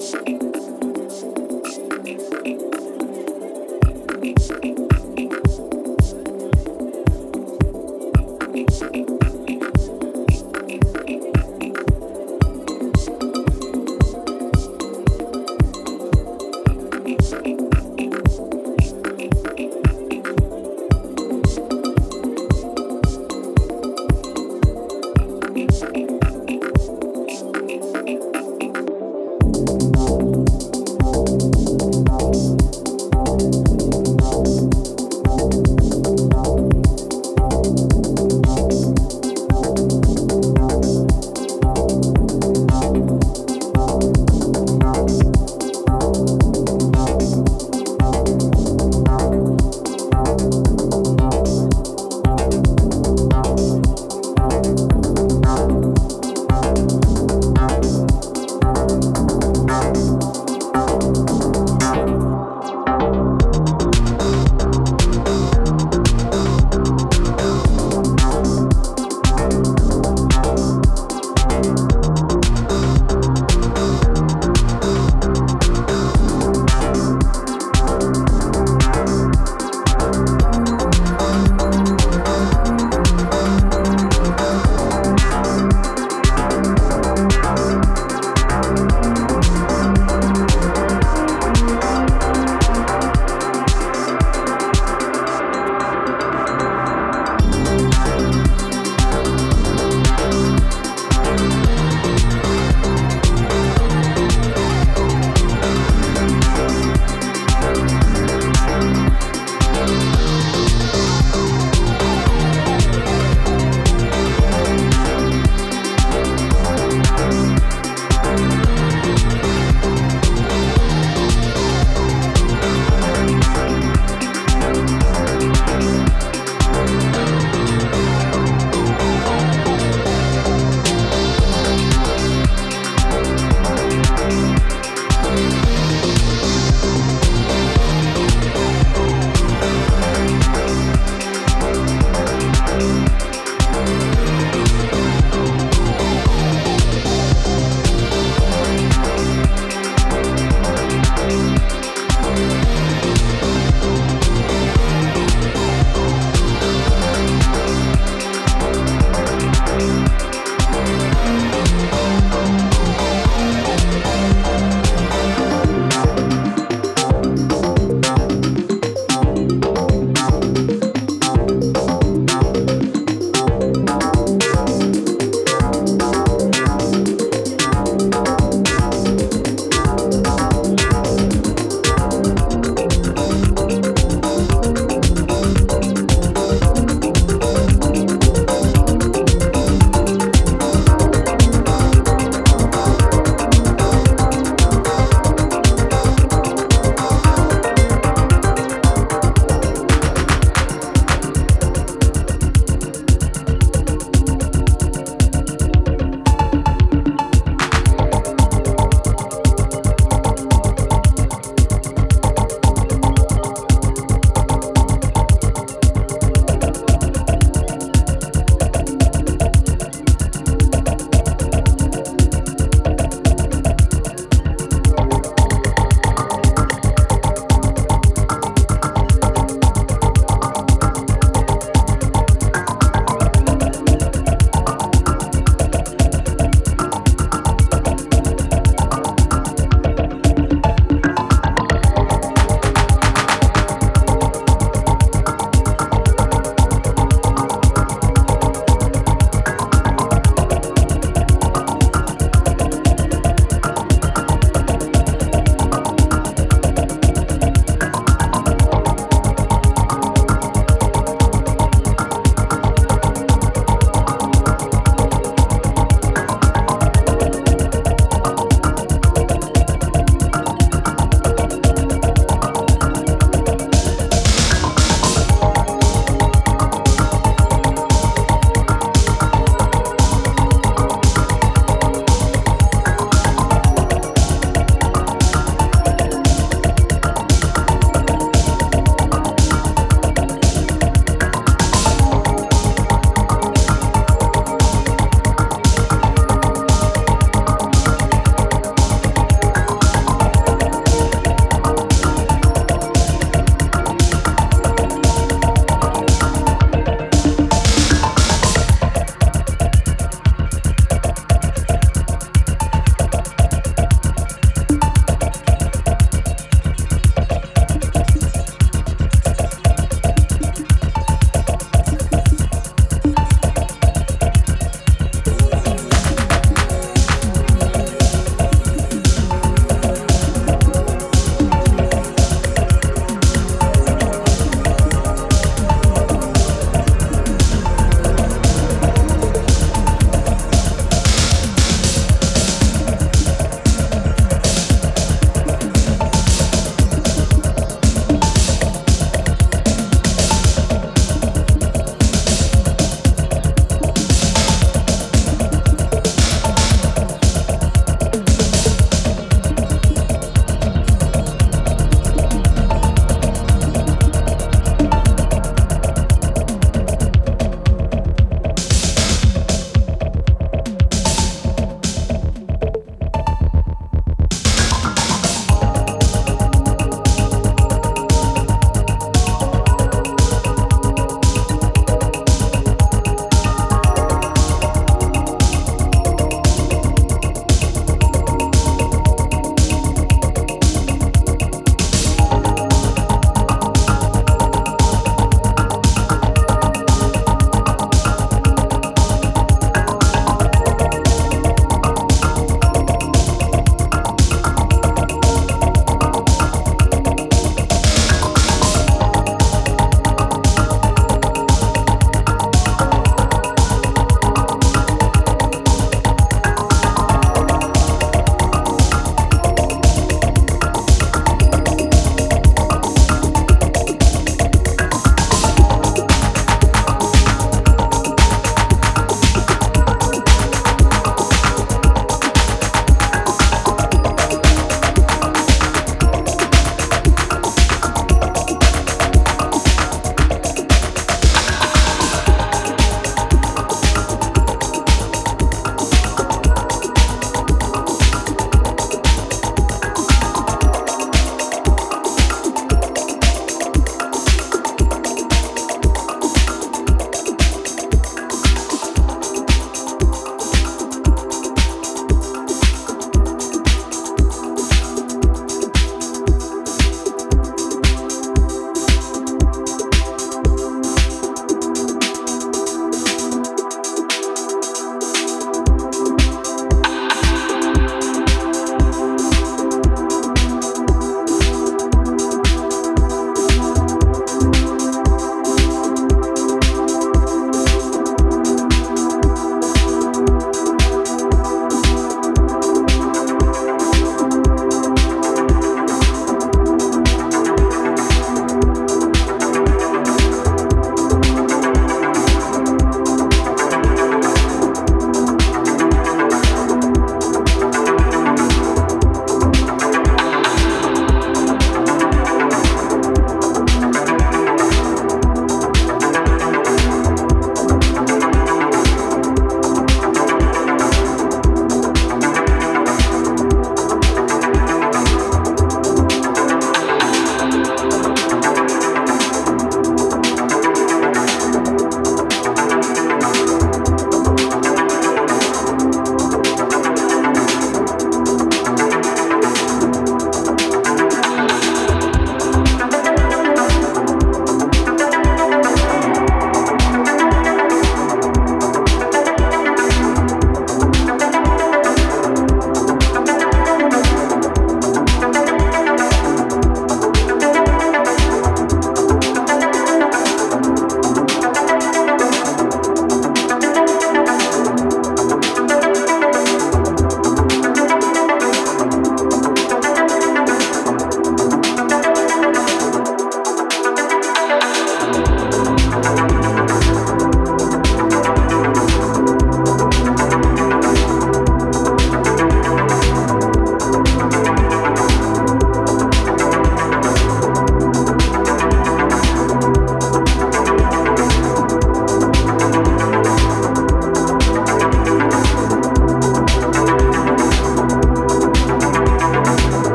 Thank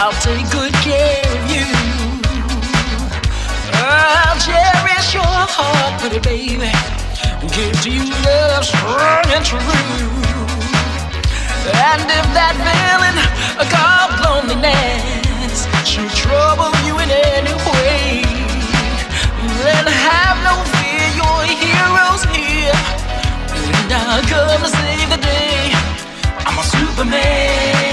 I'll take good care of you. I'll cherish your heart, pretty baby. Give to you love strong and true. And if that villain called loneliness should trouble you in any way, then have no fear, your hero's here. And I'll come to save the day. I'm a Superman.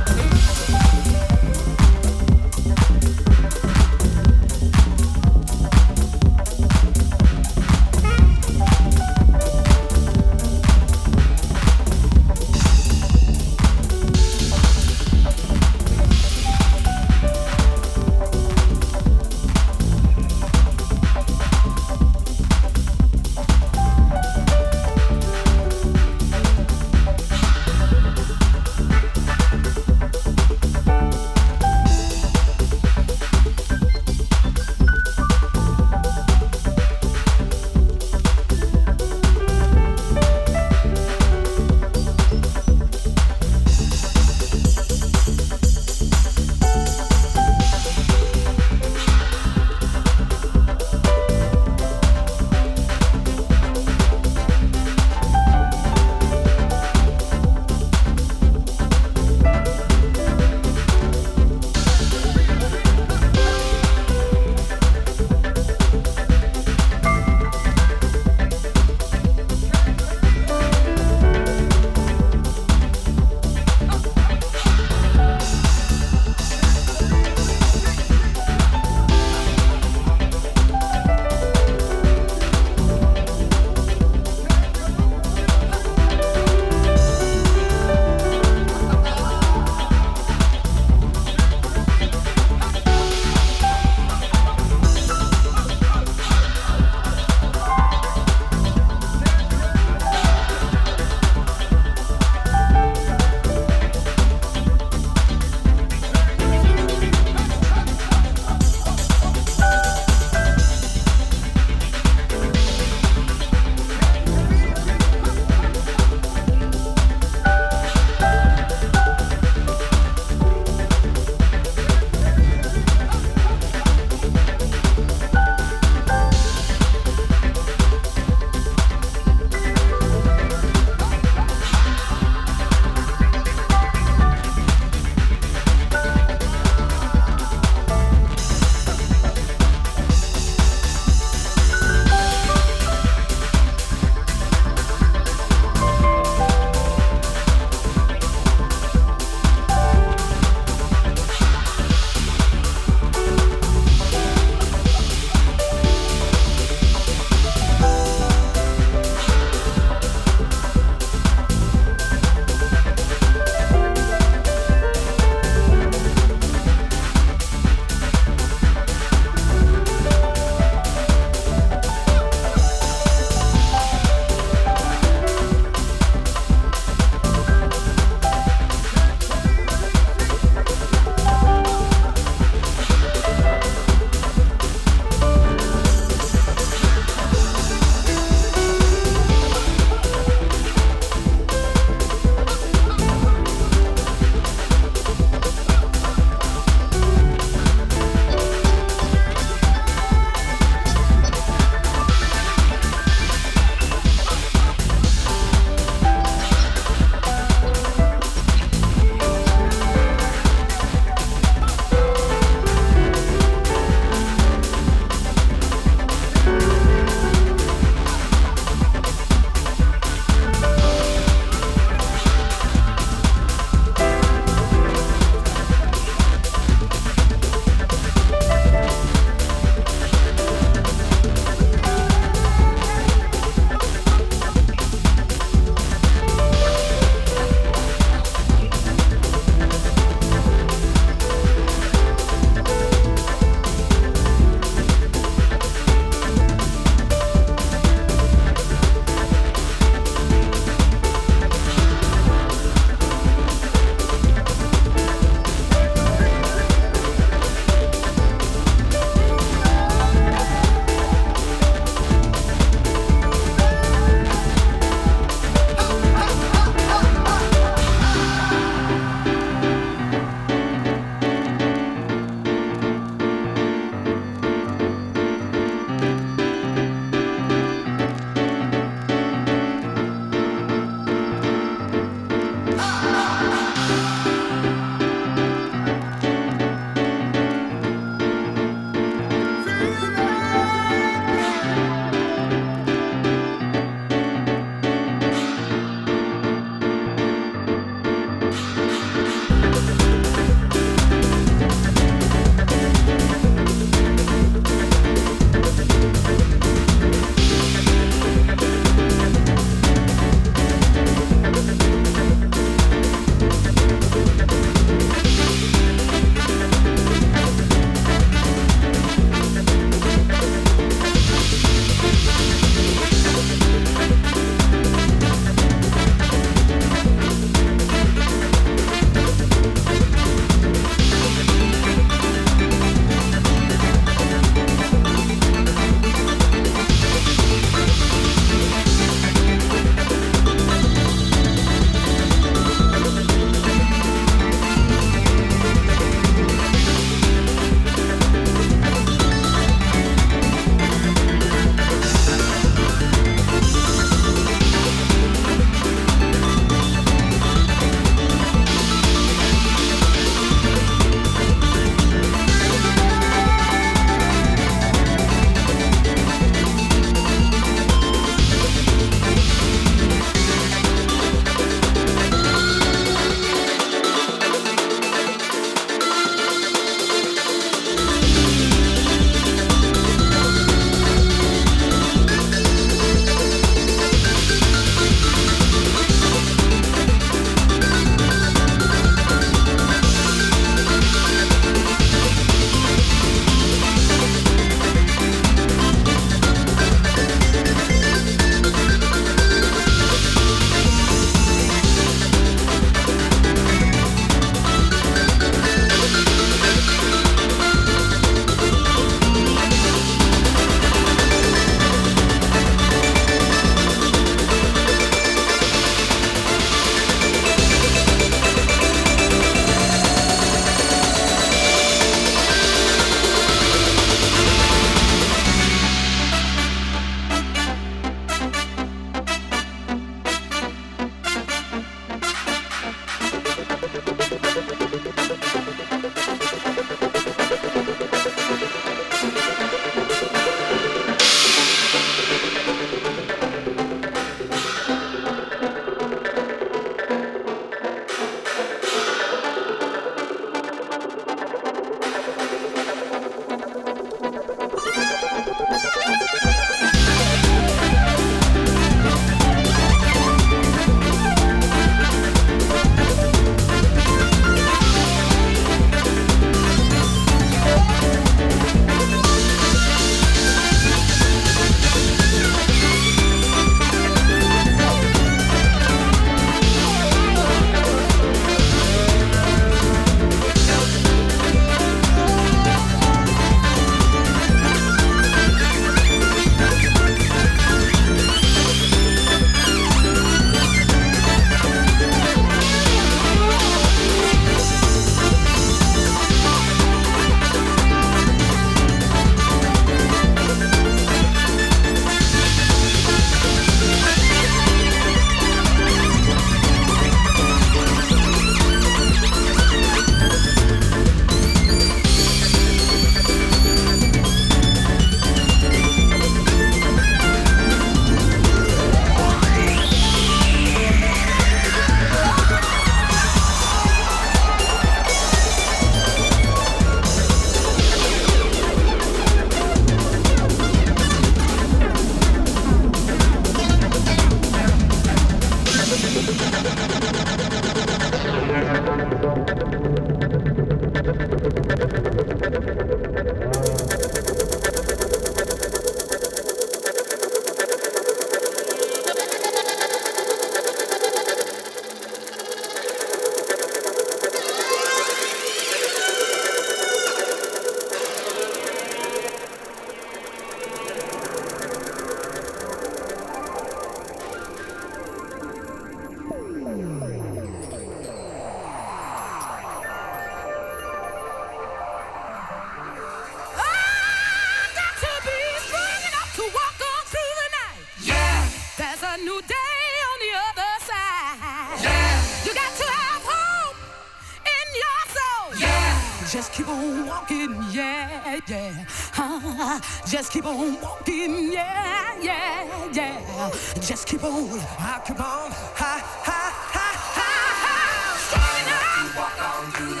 Walk on through